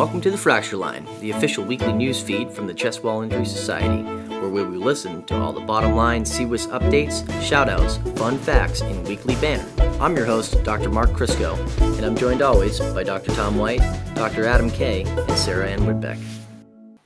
welcome to the Fracture Line, the official weekly news feed from the Chest Wall Injury Society, where we will listen to all the bottom line CWIS updates, shoutouts, fun facts, and weekly banner. I'm your host, Dr. Mark Crisco, and I'm joined always by Dr. Tom White, Dr. Adam Kay, and Sarah Ann Whitbeck.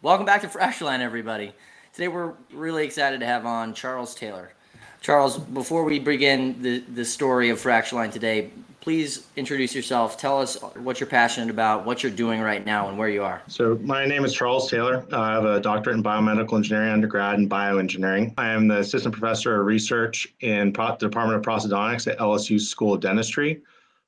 Welcome back to Fracture Line, everybody. Today we're really excited to have on Charles Taylor. Charles, before we begin the, the story of Fracture Line today, please introduce yourself. Tell us what you're passionate about, what you're doing right now, and where you are. So, my name is Charles Taylor. Uh, I have a doctorate in biomedical engineering undergrad in bioengineering. I am the assistant professor of research in the Department of Prosthodontics at LSU School of Dentistry.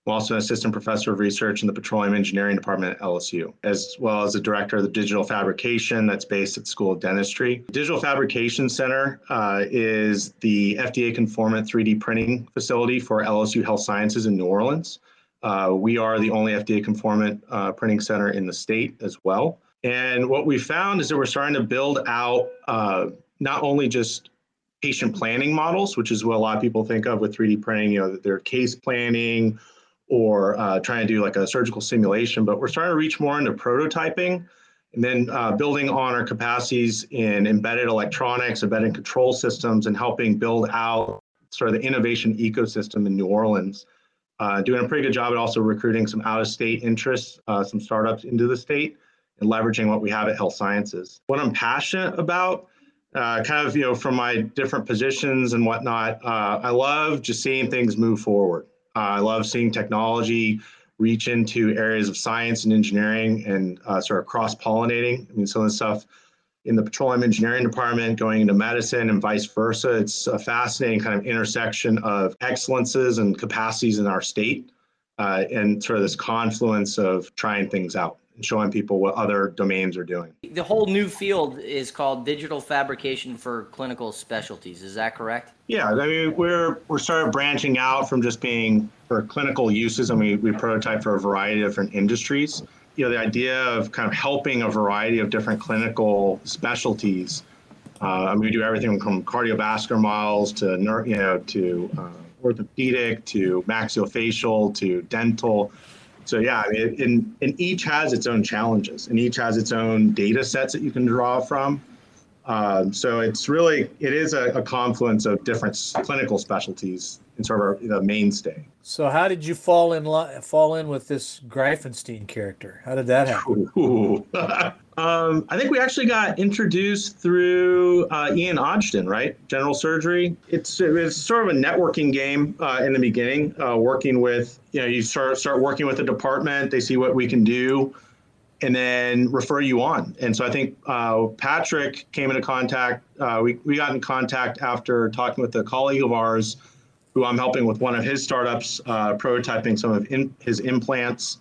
I'm also an assistant professor of research in the Petroleum Engineering Department at LSU, as well as the director of the digital fabrication that's based at the School of Dentistry. Digital Fabrication Center uh, is the FDA conformant 3D printing facility for LSU Health Sciences in New Orleans. Uh, we are the only FDA conformant uh, printing center in the state as well. And what we found is that we're starting to build out uh, not only just patient planning models, which is what a lot of people think of with 3D printing, you know, their case planning or uh, trying to do like a surgical simulation, but we're starting to reach more into prototyping and then uh, building on our capacities in embedded electronics, embedded control systems, and helping build out sort of the innovation ecosystem in New Orleans. Uh, doing a pretty good job at also recruiting some out-of-state interests, uh, some startups into the state, and leveraging what we have at Health Sciences. What I'm passionate about, uh, kind of you know from my different positions and whatnot, uh, I love just seeing things move forward. Uh, I love seeing technology reach into areas of science and engineering and uh, sort of cross pollinating. I mean, some of the stuff in the petroleum engineering department going into medicine and vice versa. It's a fascinating kind of intersection of excellences and capacities in our state uh, and sort of this confluence of trying things out and showing people what other domains are doing. The whole new field is called digital fabrication for clinical specialties. Is that correct? Yeah, I mean we're we're sort of branching out from just being for clinical uses, and we we prototype for a variety of different industries. You know, the idea of kind of helping a variety of different clinical specialties. Uh, I mean, we do everything from cardiovascular models to you know to uh, orthopedic to maxillofacial to dental so yeah, I mean, and, and each has its own challenges, and each has its own data sets that you can draw from. Um, so it's really it is a, a, confluence of different clinical specialties in sort of the mainstay. So how did you fall in lo- fall in with this Greiffenstein character? How did that happen? Um, I think we actually got introduced through uh, Ian Ogden, right? General surgery. It's it's sort of a networking game uh, in the beginning, uh, working with you know you start start working with a department, they see what we can do, and then refer you on. And so I think uh, Patrick came into contact. Uh, we we got in contact after talking with a colleague of ours, who I'm helping with one of his startups, uh, prototyping some of in, his implants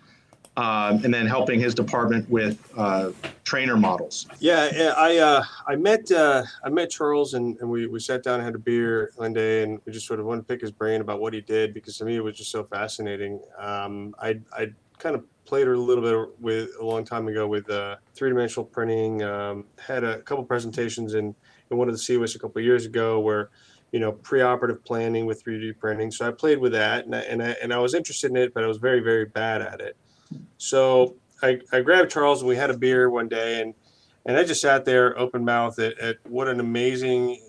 um, and then helping his department with uh, trainer models. Yeah, I uh, I met uh, I met Charles and, and we, we sat down and had a beer one day and we just sort of wanted to pick his brain about what he did because to me it was just so fascinating. Um, I I kind of played a little bit with a long time ago with uh, three dimensional printing. Um, had a couple presentations in in one of the CWIS a couple years ago where you know preoperative planning with 3D printing. So I played with that and I, and I, and I was interested in it, but I was very very bad at it. So I, I grabbed Charles and we had a beer one day and and I just sat there open mouth at, at what an amazing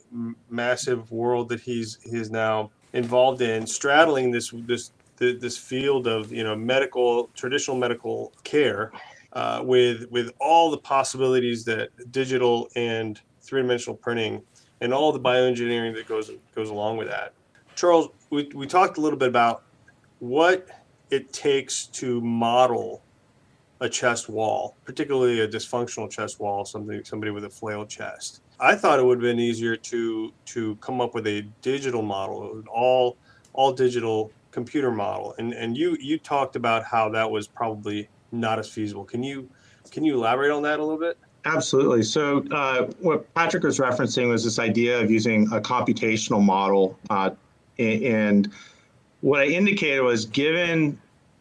massive world that he's he's now involved in straddling this this this field of you know medical traditional medical care uh, with with all the possibilities that digital and three-dimensional printing and all the bioengineering that goes goes along with that. Charles, we, we talked a little bit about what it takes to model a chest wall, particularly a dysfunctional chest wall, something somebody with a flail chest. I thought it would have been easier to to come up with a digital model, all all digital computer model. And and you you talked about how that was probably not as feasible. Can you can you elaborate on that a little bit? Absolutely. So uh, what Patrick was referencing was this idea of using a computational model uh, and what I indicated was given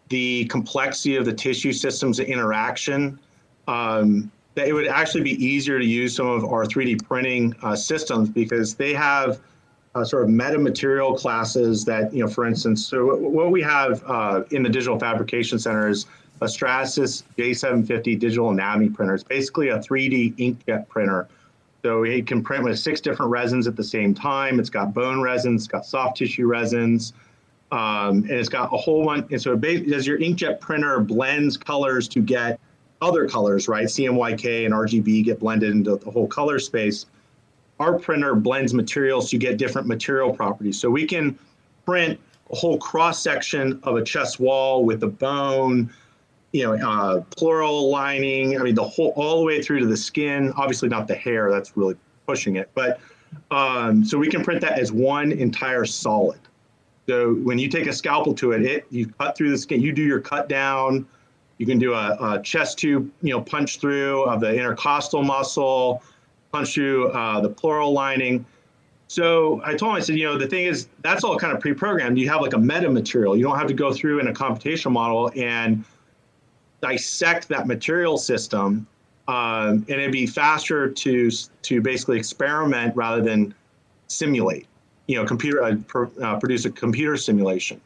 the complexity of the tissue systems interaction, um, that it would actually be easier to use some of our 3D printing uh, systems because they have uh, sort of metamaterial classes that, you know, for instance, so what we have uh, in the Digital Fabrication Center is a Stratasys J750 digital anatomy printer. It's basically a 3D inkjet printer. So it can print with six different resins at the same time. It's got bone resins, it's got soft tissue resins, um, and it's got a whole one. And so as your inkjet printer blends colors to get other colors, right? CMYK and RGB get blended into the whole color space. Our printer blends materials to get different material properties. So we can print a whole cross section of a chest wall with the bone, you know, uh, pleural lining. I mean, the whole all the way through to the skin. Obviously, not the hair. That's really pushing it. But um, so we can print that as one entire solid. So when you take a scalpel to it, it you cut through the skin. You do your cut down. You can do a, a chest tube, you know, punch through of the intercostal muscle, punch through uh, the pleural lining. So I told him, I said, you know, the thing is, that's all kind of pre-programmed. You have like a meta material. You don't have to go through in a computational model and dissect that material system. Um, and it'd be faster to to basically experiment rather than simulate. You know, computer uh, uh, produce a computer simulation.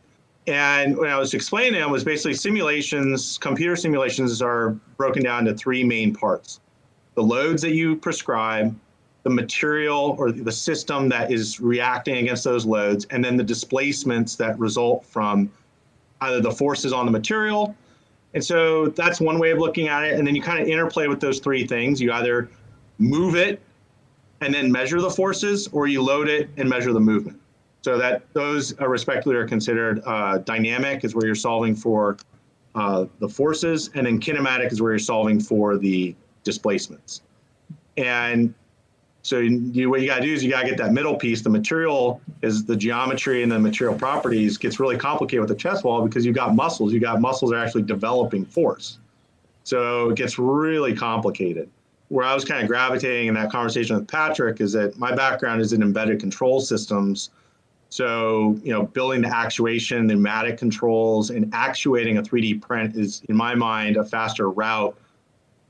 And when I was explaining it, was basically simulations. Computer simulations are broken down into three main parts: the loads that you prescribe, the material or the system that is reacting against those loads, and then the displacements that result from either the forces on the material. And so that's one way of looking at it. And then you kind of interplay with those three things. You either move it and then measure the forces, or you load it and measure the movement. So that those are respectively are considered uh, dynamic is where you're solving for uh, the forces, and then kinematic is where you're solving for the displacements. And so you, what you got to do is you got to get that middle piece. The material is the geometry and the material properties gets really complicated with the chest wall because you've got muscles. You got muscles are actually developing force. So it gets really complicated. Where I was kind of gravitating in that conversation with Patrick is that my background is in embedded control systems. So, you know, building the actuation, pneumatic controls, and actuating a 3D print is, in my mind, a faster route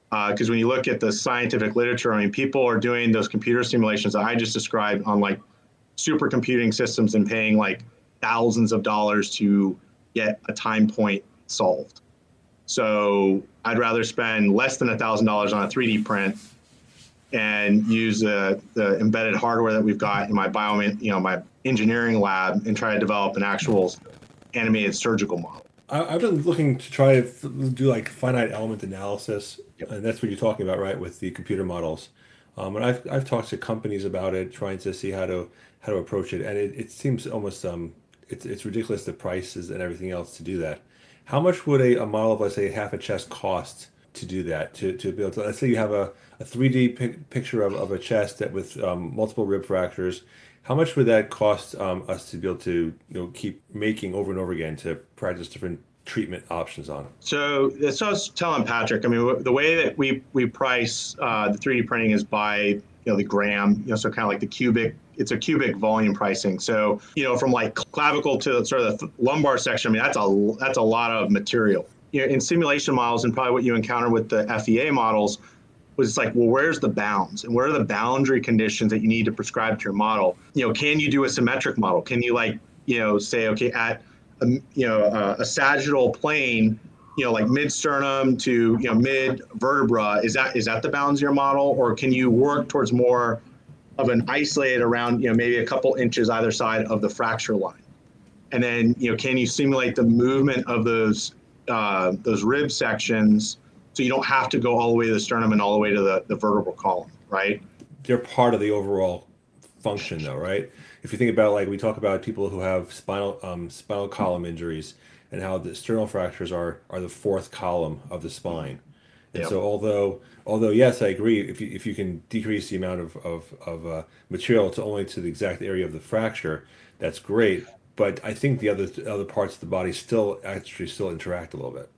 because uh, when you look at the scientific literature, I mean, people are doing those computer simulations that I just described on like supercomputing systems and paying like thousands of dollars to get a time point solved. So I'd rather spend less than a thousand dollars on a 3D print and use the, the embedded hardware that we've got in my bio, you know, my engineering lab and try to develop an actual animated surgical model. I, have been looking to try to do like finite element analysis, yep. and that's what you're talking about, right, with the computer models. Um, and I've I've talked to companies about it, trying to see how to how to approach it, and it, it seems almost um it's it's ridiculous the prices and everything else to do that. How much would a, a model of let's say half a chest cost to do that? To, to be able to let's say you have a, a 3D pic, picture of, of a chest that with um, multiple rib fractures how much would that cost um, us to be able to you know keep making over and over again to practice different treatment options on? So that's what I was telling Patrick. I mean, the way that we we price uh, the 3D printing is by you know the gram, you know, so kind of like the cubic. It's a cubic volume pricing. So you know, from like clavicle to sort of the lumbar section. I mean, that's a that's a lot of material. You know, in simulation models, and probably what you encounter with the FEA models, was like, well, where's the bounds and where are the boundary conditions that you need to prescribe to your model? You know, can you do a symmetric model? Can you like, you know, say, okay, at a, you know a, a sagittal plane, you know, like mid sternum to you know mid vertebra, is that is that the bounds of your model, or can you work towards more of an isolated around you know maybe a couple inches either side of the fracture line? And then you know, can you simulate the movement of those uh, those rib sections? So you don't have to go all the way to the sternum and all the way to the, the vertebral column, right? They're part of the overall function, though, right? If you think about like we talk about people who have spinal um, spinal column injuries and how the sternal fractures are are the fourth column of the spine. And yep. so although although yes, I agree. If you if you can decrease the amount of of, of uh, material to only to the exact area of the fracture, that's great. But I think the other other parts of the body still actually still interact a little bit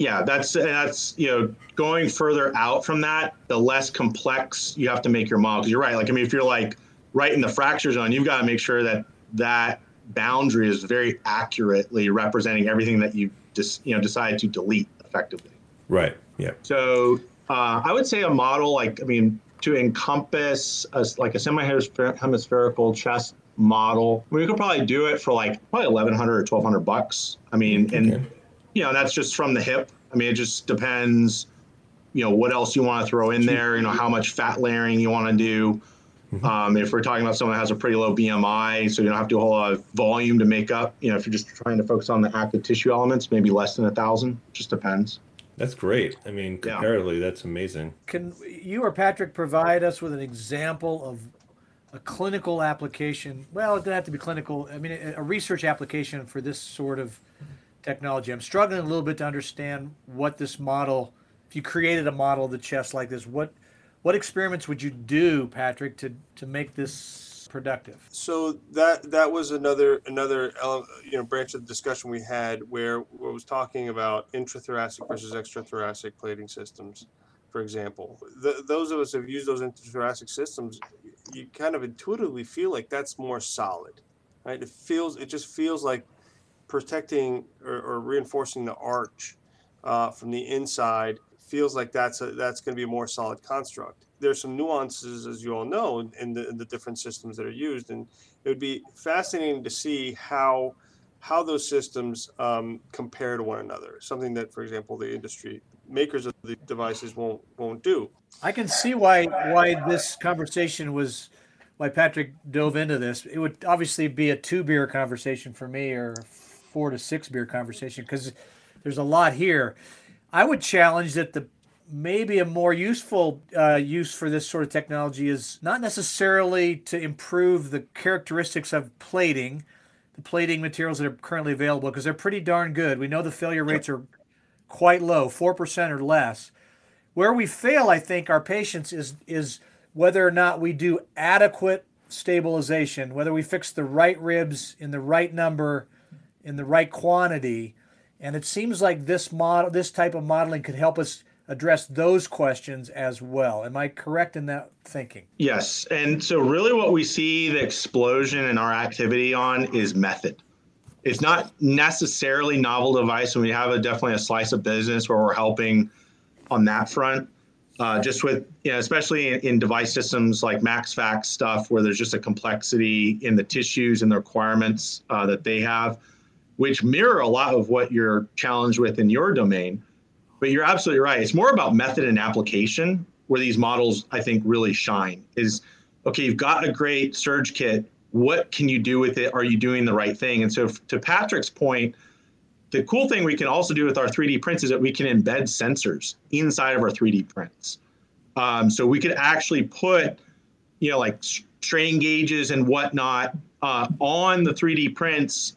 yeah, that's that's you know going further out from that, the less complex you have to make your model. Because you're right. Like I mean, if you're like right in the fracture zone, you've got to make sure that that boundary is very accurately representing everything that you just you know decide to delete effectively. Right. Yeah. So uh, I would say a model like I mean to encompass a, like a semi-hemispherical chest model, we could probably do it for like probably 1100 or 1200 bucks. I mean, and you know, that's just from the hip. I mean, it just depends, you know, what else you want to throw in there, you know, how much fat layering you want to do. Mm-hmm. Um, if we're talking about someone that has a pretty low BMI, so you don't have to do a whole lot of volume to make up, you know, if you're just trying to focus on the active tissue elements, maybe less than a thousand, just depends. That's great. I mean, comparatively, yeah. that's amazing. Can you or Patrick provide us with an example of a clinical application? Well, it doesn't have to be clinical. I mean, a research application for this sort of technology. I'm struggling a little bit to understand what this model. If you created a model of the chest like this, what what experiments would you do, Patrick, to to make this productive? So that that was another another you know branch of the discussion we had where I was talking about intrathoracic versus extrathoracic plating systems, for example. The, those of us who have used those intrathoracic systems, you kind of intuitively feel like that's more solid, right? It feels it just feels like protecting or, or reinforcing the arch uh, from the inside feels like that's a, that's going to be a more solid construct. There's some nuances, as you all know, in the, in the different systems that are used, and it would be fascinating to see how how those systems um, compare to one another. Something that, for example, the industry makers of the devices won't won't do. I can see why why this conversation was why Patrick dove into this. It would obviously be a two beer conversation for me, or four to six beer conversation because there's a lot here. I would challenge that the maybe a more useful uh, use for this sort of technology is not necessarily to improve the characteristics of plating, the plating materials that are currently available, because they're pretty darn good. We know the failure rates are quite low, four percent or less. Where we fail, I think, our patients is is whether or not we do adequate stabilization, whether we fix the right ribs in the right number in the right quantity. And it seems like this model, this type of modeling could help us address those questions as well. Am I correct in that thinking? Yes. And so, really, what we see the explosion in our activity on is method. It's not necessarily novel device, and we have a, definitely a slice of business where we're helping on that front. Uh, just with, you know, especially in, in, device systems like MaxFax stuff, where there's just a complexity in the tissues and the requirements uh, that they have which mirror a lot of what you're challenged with in your domain. But you're absolutely right. It's more about method and application where these models, I think, really shine. Is okay, you've got a great surge kit. What can you do with it? Are you doing the right thing? And so, to Patrick's point, the cool thing we can also do with our 3D prints is that we can embed sensors inside of our 3D prints. Um, so we could actually put, you know, like strain gauges and whatnot uh, on the 3D prints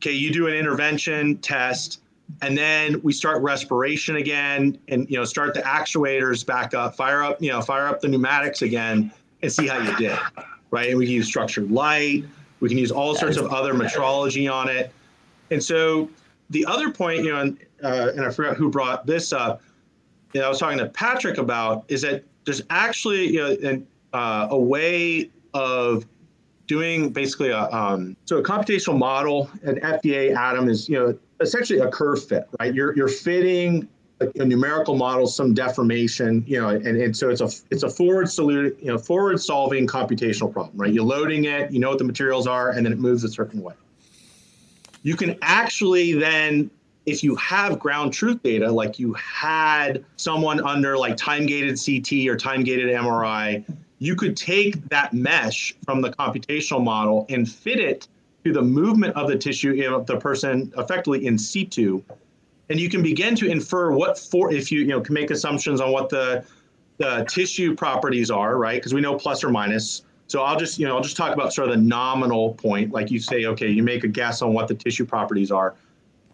okay, you do an intervention test, and then we start respiration again, and you know, start the actuators back up, fire up, you know, fire up the pneumatics again, and see how you did, right? And we can use structured light, we can use all sorts of other metrology on it, and so the other point, you know, and, uh, and I forgot who brought this up. You know, I was talking to Patrick about is that there's actually you know an, uh, a way of doing basically a um, so a computational model. An FDA atom is you know essentially a curve fit, right? You're you're fitting a, numerical model some deformation, you know, and, and so it's a it's a forward solu- you know forward solving computational problem, right? You're loading it, you know what the materials are, and then it moves a certain way. You can actually then if you have ground truth data, like you had someone under like time gated CT or time gated MRI, you could take that mesh from the computational model and fit it to the movement of the tissue of the person effectively in situ. And you can begin to infer what for if you you know can make assumptions on what the the tissue properties are, right? Because we know plus or minus. So I'll just you know I'll just talk about sort of the nominal point, like you say, okay, you make a guess on what the tissue properties are.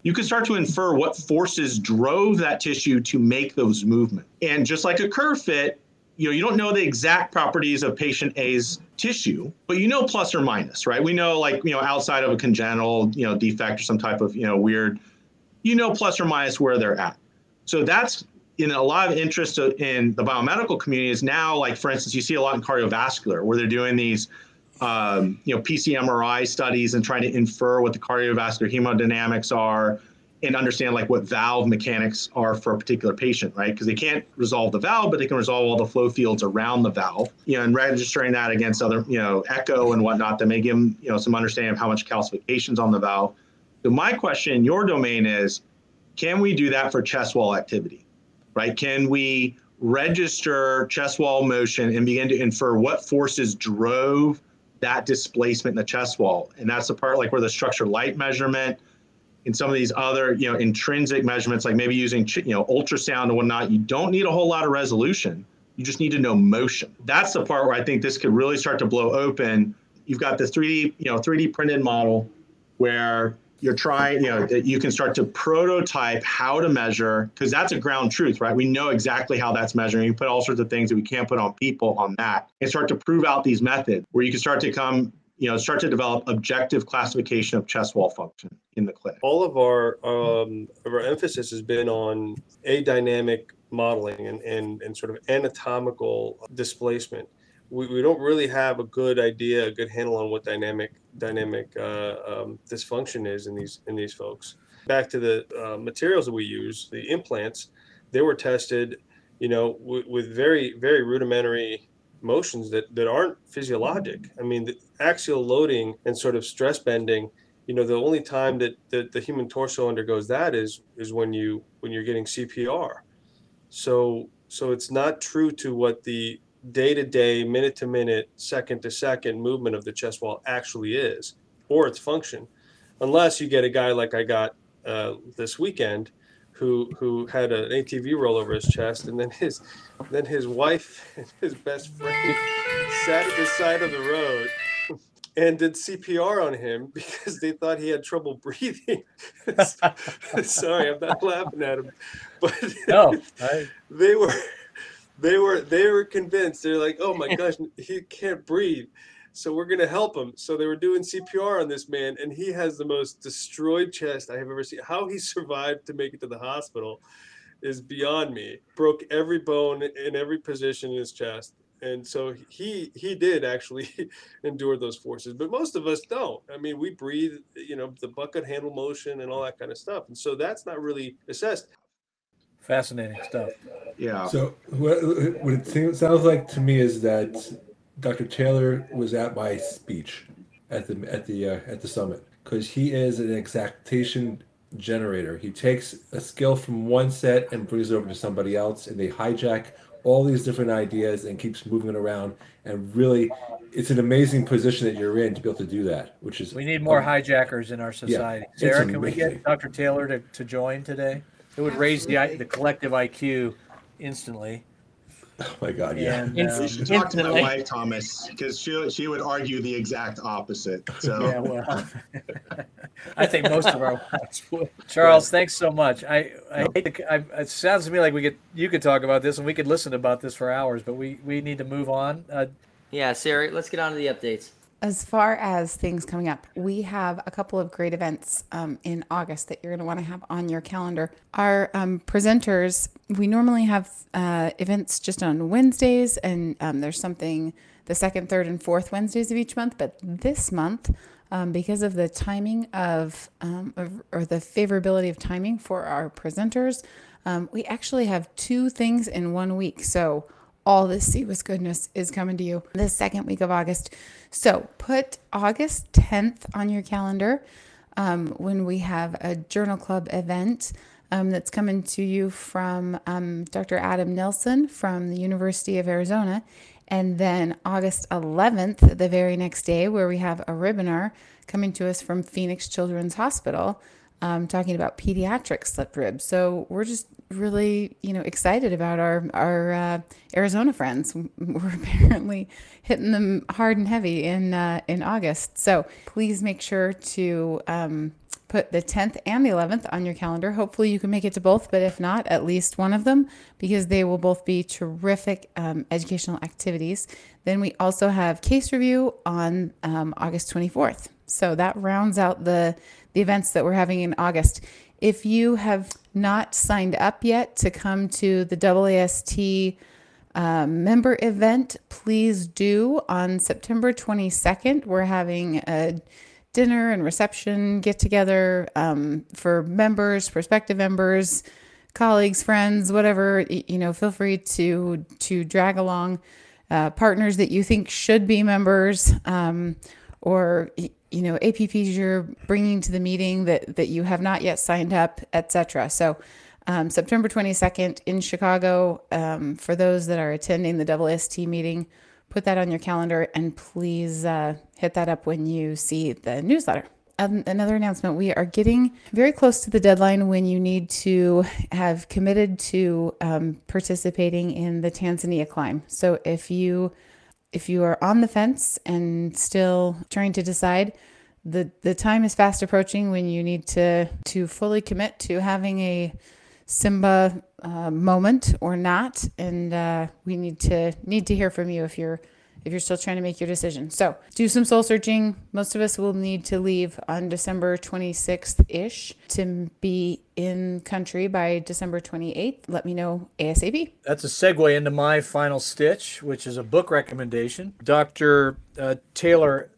You can start to infer what forces drove that tissue to make those movements. And just like a curve fit, you know, you don't know the exact properties of patient A's tissue, but you know plus or minus, right? We know like, you know, outside of a congenital, you know, defect or some type of, you know, weird, you know, plus or minus where they're at. So that's in a lot of interest in the biomedical community is now like, for instance, you see a lot in cardiovascular where they're doing these, um, you know, PCMRI studies and trying to infer what the cardiovascular hemodynamics are, and understand like what valve mechanics are for a particular patient, right? Because they can't resolve the valve, but they can resolve all the flow fields around the valve. You know, and registering that against other, you know, echo and whatnot that may give them, you know, some understanding of how much calcification's on the valve. So my question in your domain is, can we do that for chest wall activity? Right? Can we register chest wall motion and begin to infer what forces drove that displacement in the chest wall? And that's the part like where the structure light measurement in some of these other, you know, intrinsic measurements, like maybe using, you know, ultrasound and whatnot, you don't need a whole lot of resolution. You just need to know motion. That's the part where I think this could really start to blow open. You've got the 3D, you know, 3D printed model where you're trying, you know, you can start to prototype how to measure because that's a ground truth, right? We know exactly how that's measuring. You put all sorts of things that we can't put on people on that and start to prove out these methods where you can start to come, you know, start to develop objective classification of chest wall function in the clinic. All of our um, of our emphasis has been on adynamic modeling and, and, and sort of anatomical displacement. We, we don't really have a good idea, a good handle on what dynamic dynamic uh, um, dysfunction is in these in these folks. Back to the uh, materials that we use, the implants, they were tested, you know, w- with very very rudimentary motions that that aren't physiologic. I mean, the axial loading and sort of stress bending. You know, the only time that, that the human torso undergoes that is is when you when you're getting CPR. So so it's not true to what the day to day, minute to minute, second to second movement of the chest wall actually is, or its function, unless you get a guy like I got uh, this weekend, who who had an ATV roll over his chest, and then his then his wife and his best friend sat at the side of the road and did CPR on him because they thought he had trouble breathing. Sorry, I'm not laughing at him, but no, I... they were they were they were convinced. They're like, oh my gosh, he can't breathe. So we're gonna help him. So they were doing CPR on this man, and he has the most destroyed chest I have ever seen. How he survived to make it to the hospital is beyond me. Broke every bone in every position in his chest. And so he he did actually endure those forces, but most of us don't. I mean, we breathe, you know, the bucket handle motion and all that kind of stuff, and so that's not really assessed. Fascinating stuff. Yeah. So what, what it seems, sounds like to me is that Dr. Taylor was at my speech at the at the uh, at the summit because he is an exaptation generator. He takes a skill from one set and brings it over to somebody else, and they hijack all these different ideas and keeps moving it around. And really, it's an amazing position that you're in to be able to do that. Which is we need more um, hijackers in our society. Yeah, Sarah, can we get Dr. Taylor to, to join today? It would raise the the collective IQ instantly. Oh my God! Yeah. And, You uh, should talk to my wife, Thomas, because she she would argue the exact opposite. So yeah, well, I think most of our wives would. Charles, thanks so much. I, I hate to, I, it sounds to me like we could you could talk about this and we could listen about this for hours, but we we need to move on. Uh, Yeah, Sarah, let's get on to the updates. As far as things coming up, we have a couple of great events um, in August that you're going to want to have on your calendar. Our um, presenters, we normally have uh, events just on Wednesdays, and um, there's something the second, third, and fourth Wednesdays of each month. But this month, um, because of the timing of, um, of, or the favorability of timing for our presenters, um, we actually have two things in one week. So all this CWIS goodness is coming to you the second week of August. So put August 10th on your calendar um, when we have a Journal Club event um, that's coming to you from um, Dr. Adam Nelson from the University of Arizona. And then August 11th, the very next day, where we have a webinar coming to us from Phoenix Children's Hospital um, talking about pediatric slip ribs. So we're just really, you know, excited about our our uh, Arizona friends. We're apparently hitting them hard and heavy in uh, in August. So please make sure to um, put the 10th and the 11th on your calendar. Hopefully you can make it to both, but if not, at least one of them because they will both be terrific um, educational activities. Then we also have case review on um, August 24th. So that rounds out the the events that we're having in August. If you have not signed up yet to come to the AAST uh, member event, please do. On September 22nd, we're having a dinner and reception get together um, for members, prospective members, colleagues, friends, whatever. You know, feel free to to drag along uh, partners that you think should be members. Um, or you know apps you're bringing to the meeting that that you have not yet signed up etc so um, september 22nd in chicago um, for those that are attending the AAST meeting put that on your calendar and please uh, hit that up when you see the newsletter. Um, another announcement we are getting very close to the deadline when you need to have committed to um, participating in the tanzania climb. So if you if you are on the fence and still trying to decide, the the time is fast approaching when you need to to fully commit to having a Simba uh, moment or not, and uh, we need to need to hear from you if you're if you're still trying to make your decision. So do some soul searching. Most of us will need to leave on December 26th ish to be in country by December 28th. Let me know ASAP. That's a segue into my final stitch, which is a book recommendation. Dr. Uh, Taylor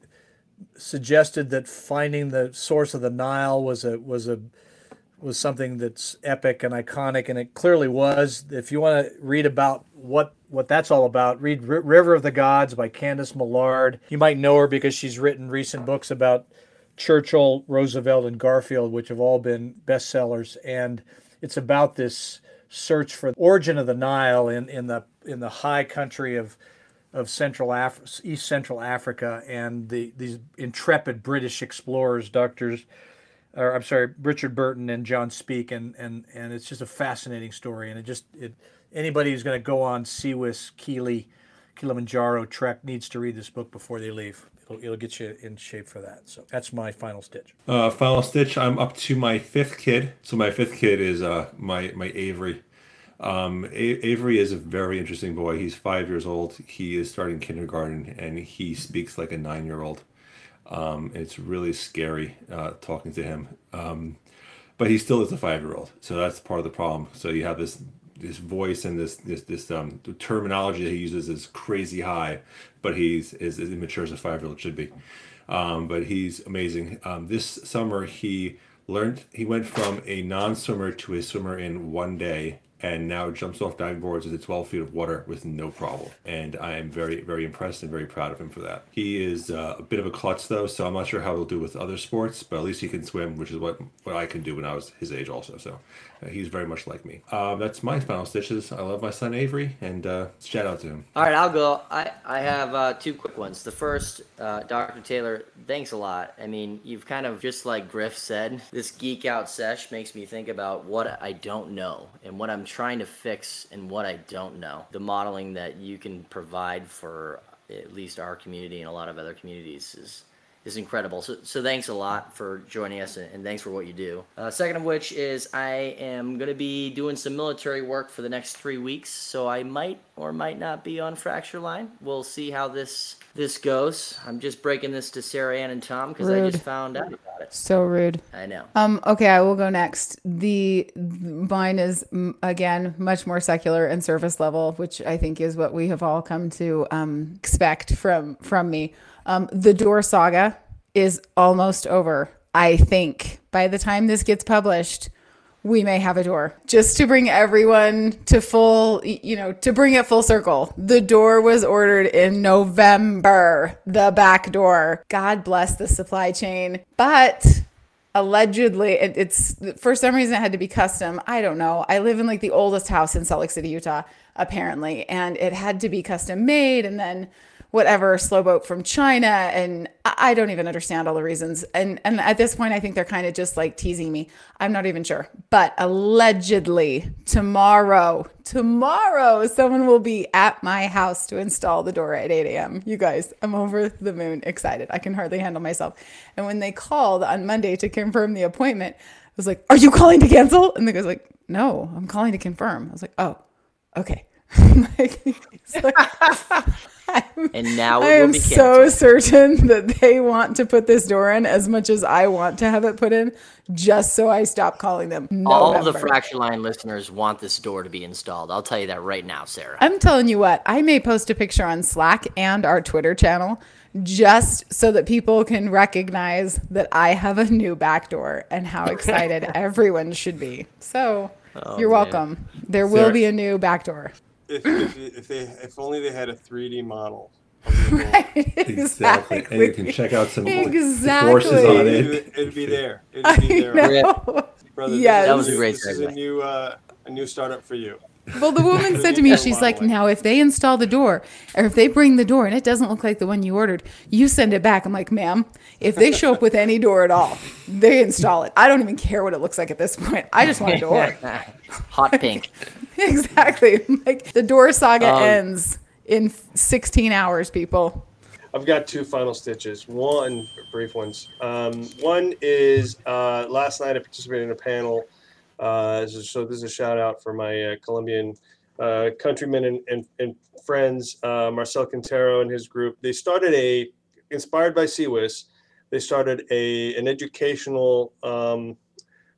suggested that finding the source of the Nile was a was a was something that's epic and iconic, and it clearly was. If you want to read about what what that's all about, read R- River of the Gods by Candice Millard. You might know her because she's written recent books about Churchill, Roosevelt, and Garfield, which have all been bestsellers, and it's about this search for the origin of the Nile in, in the in the high country of of Central Af- East Central Africa, and the these intrepid British explorers, doctors or I'm sorry, Richard Burton and John Speke, and and and it's just a fascinating story. And it just it anybody who's going to go on CWIS, Kili, Kilimanjaro trek needs to read this book before they leave. It'll, it'll get you in shape for that. So that's my final stitch. Uh, final stitch. I'm up to my fifth kid. So my fifth kid is uh, my my Avery. Um, A- Avery is a very interesting boy. He's five years old. He is starting kindergarten, and he speaks like a nine year old. Um, it's really scary uh, talking to him. Um, but he still is a five year old, so that's part of the problem. So you have this this voice and this this this um, terminology that he uses is crazy high, but he's as immature as a five year old should be. Um, but he's amazing. Um, this summer he learned he went from a non swimmer to a swimmer in one day and now jumps off diving boards into 12 feet of water with no problem. And I am very, very impressed and very proud of him for that. He is uh, a bit of a klutz, though, so I'm not sure how he'll do with other sports, but at least he can swim, which is what, what I can do when I was his age, also. So he's very much like me. Um, that's my final stitches. I love my son Avery, and uh, shout out to him. All right, I'll go. I, I have uh, two quick ones. The first, uh, Dr. Taylor, thanks a lot. I mean, you've kind of, just like Griff said, this geek out sesh makes me think about what I don't know and what I'm trying to fix and what I don't know. The modeling that you can provide for at least our community and a lot of other communities is is incredible. So, so thanks a lot for joining us and, and thanks for what you do. Uh, second of which is I am going to be doing some military work for the next three weeks, so I might or might not be on Fracture Line. We'll see how this this goes. I'm just breaking this to Sarah Ann and Tom because I just found out about it. So rude. I know. Um, okay, I will go next. The mine is again much more secular and surface level, which I think is what we have all come to um, expect from from me. Um, the Door Saga is almost over. I think by the time this gets published, we may have a door. Just to bring everyone to full you know to bring it full circle. The door was ordered in november. The back door. God bless the supply chain. But allegedly it, it's for some reason it had to be custom. I don't know. I live in like the oldest house in salt lake city utah apparently and it had to be custom made. And then whatever slow boat from china and i don't even understand all the reasons. And and at this point i think they're kind of just like teasing me. I'm not even sure. But allegedly tomorrow tomorrow someone will be at my house to install the door at 8 a.m you guys i'm over the moon excited. I can hardly handle myself. And when they called on monday to confirm the appointment i was like are you calling to cancel? And the guy's like no i'm calling to confirm. I was like oh okay. Like, like- And now it I will am be so certain that they want to put this door in as much as I want to have it put in, just so I stop calling them. All the November. Fracture Line listeners want this door to be installed. I'll tell you that right now, Sarah. I'm telling you what, I may post a picture on Slack and our Twitter channel just so that people can recognize that I have a new back door and how excited everyone should be. So oh, you're man. welcome. There will be a new back door. If, if, if they if only they had a 3D model Right. Exactly. And you can check out some of the- the on It'd, it. it'd be there. It'd be there. know. Brother, Yes. That was a great This is a new, uh, a new startup for you. Well, the woman said to me, she's like, now if they install the door, or if they bring the door and it doesn't look like the one you ordered, you send it back. I'm like, ma'am, if they show up with any door at all, they install it. I don't even care what it looks like at this point. I just want a door. Hot pink. exactly. Like the door saga Um, ends in 16 hours, people. I've got two final stitches. One, brief ones. Um, one is uh, last night I participated in a panel. Uh, so this is a shout out for my uh, Colombian uh, countrymen and, and, and friends, uh, Marcel Quintero and his group. They started a, inspired by CWIS, they started a an educational um,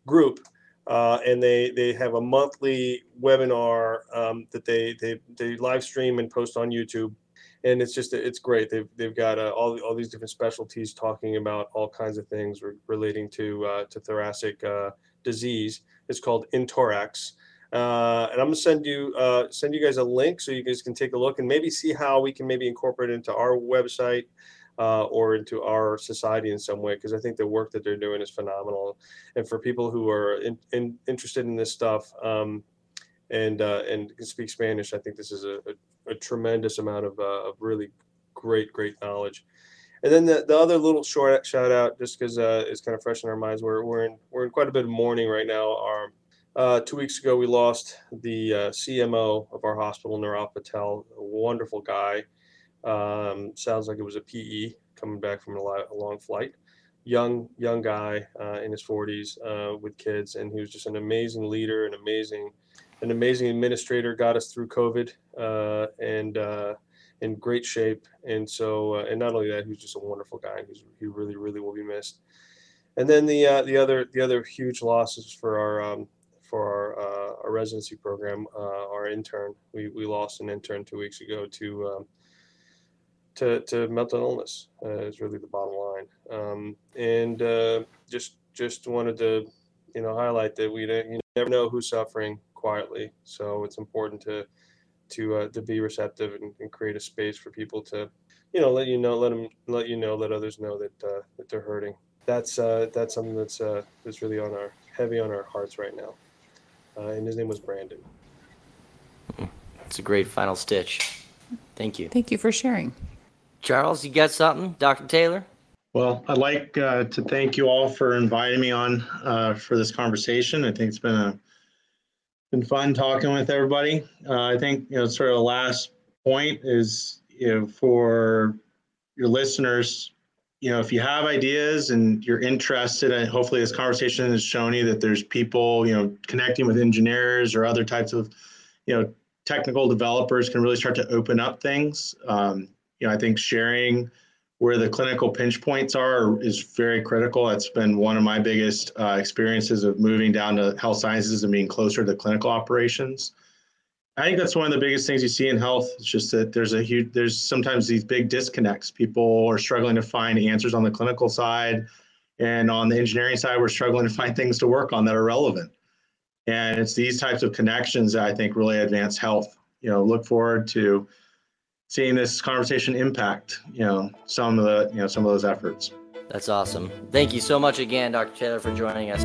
group. Uh, and they, they have a monthly webinar um, that they, they, they live stream and post on YouTube and it's just it's great. They've they've got uh, all all these different specialties talking about all kinds of things re- relating to to thoracic disease. It's called Inthorax, uh, and I'm gonna send you uh, send you guys a link so you guys can take a look and maybe see how we can maybe incorporate it into our website. Uh, or into our society in some way, because I think the work that they're doing is phenomenal. And for people who are in, in, interested in this stuff um, and uh, and can speak Spanish, I think this is a, a a tremendous amount of, uh, of really great, great knowledge. And then the, the other little short shout out, just because uh, it's kind of fresh in our minds, we're, we're in we're in quite a bit of mourning right now. Our uh, two weeks ago, we lost the uh, CMO of our hospital, Nirav Patel, a wonderful guy. Um, sounds like it was a PE coming back from a, a long flight. Young young guy uh, in his 40s uh, with kids, and he was just an amazing leader, an amazing an amazing administrator, got us through COVID, uh, and in great shape. And so, uh, and not only that, he's just a wonderful guy. He's, he really, really will be missed. And then the uh, the other the other huge losses for our um, for our, uh, our residency program, uh, our intern. We, we lost an intern two weeks ago to um, to, to mental illness. Uh, is really the bottom line. Um, and uh, just just wanted to you know highlight that we don't, you never know who's suffering quietly. So it's important to to uh, to be receptive and, and, create a space for people to, you know, let you know, let them let you know, let others know that uh, that they're hurting. That's uh, that's something that's uh, that's really on our heavy on our hearts right now. Uh, and his name was Brandon. It's a great final stitch. Thank you. Thank you for sharing. Charles, you got something? Dr. Taylor? Well, I'd like uh, to thank you all for inviting me on uh, for this conversation. I think it's been a been fun talking with everybody. Uh, I think you know, sort of the last point is you know, for your listeners, you know, if you have ideas and you're interested, and hopefully this conversation has shown you that there's people, you know, connecting with engineers or other types of, you know, technical developers can really start to open up things. Um, you know, I think sharing where the clinical pinch points are is very critical. That's been one of my biggest uh, experiences of moving down to health sciences and being closer to clinical operations. I think that's one of the biggest things you see in health. It's just that there's a huge, there's sometimes these big disconnects. People are struggling to find answers on the clinical side, and on the engineering side, we're struggling to find things to work on that are relevant. And it's these types of connections that I think really advance health. You know, look forward to seeing this conversation impact, you know, some of the, you know, some of those efforts. That's awesome. Thank you so much again, Dr. Taylor, for joining us.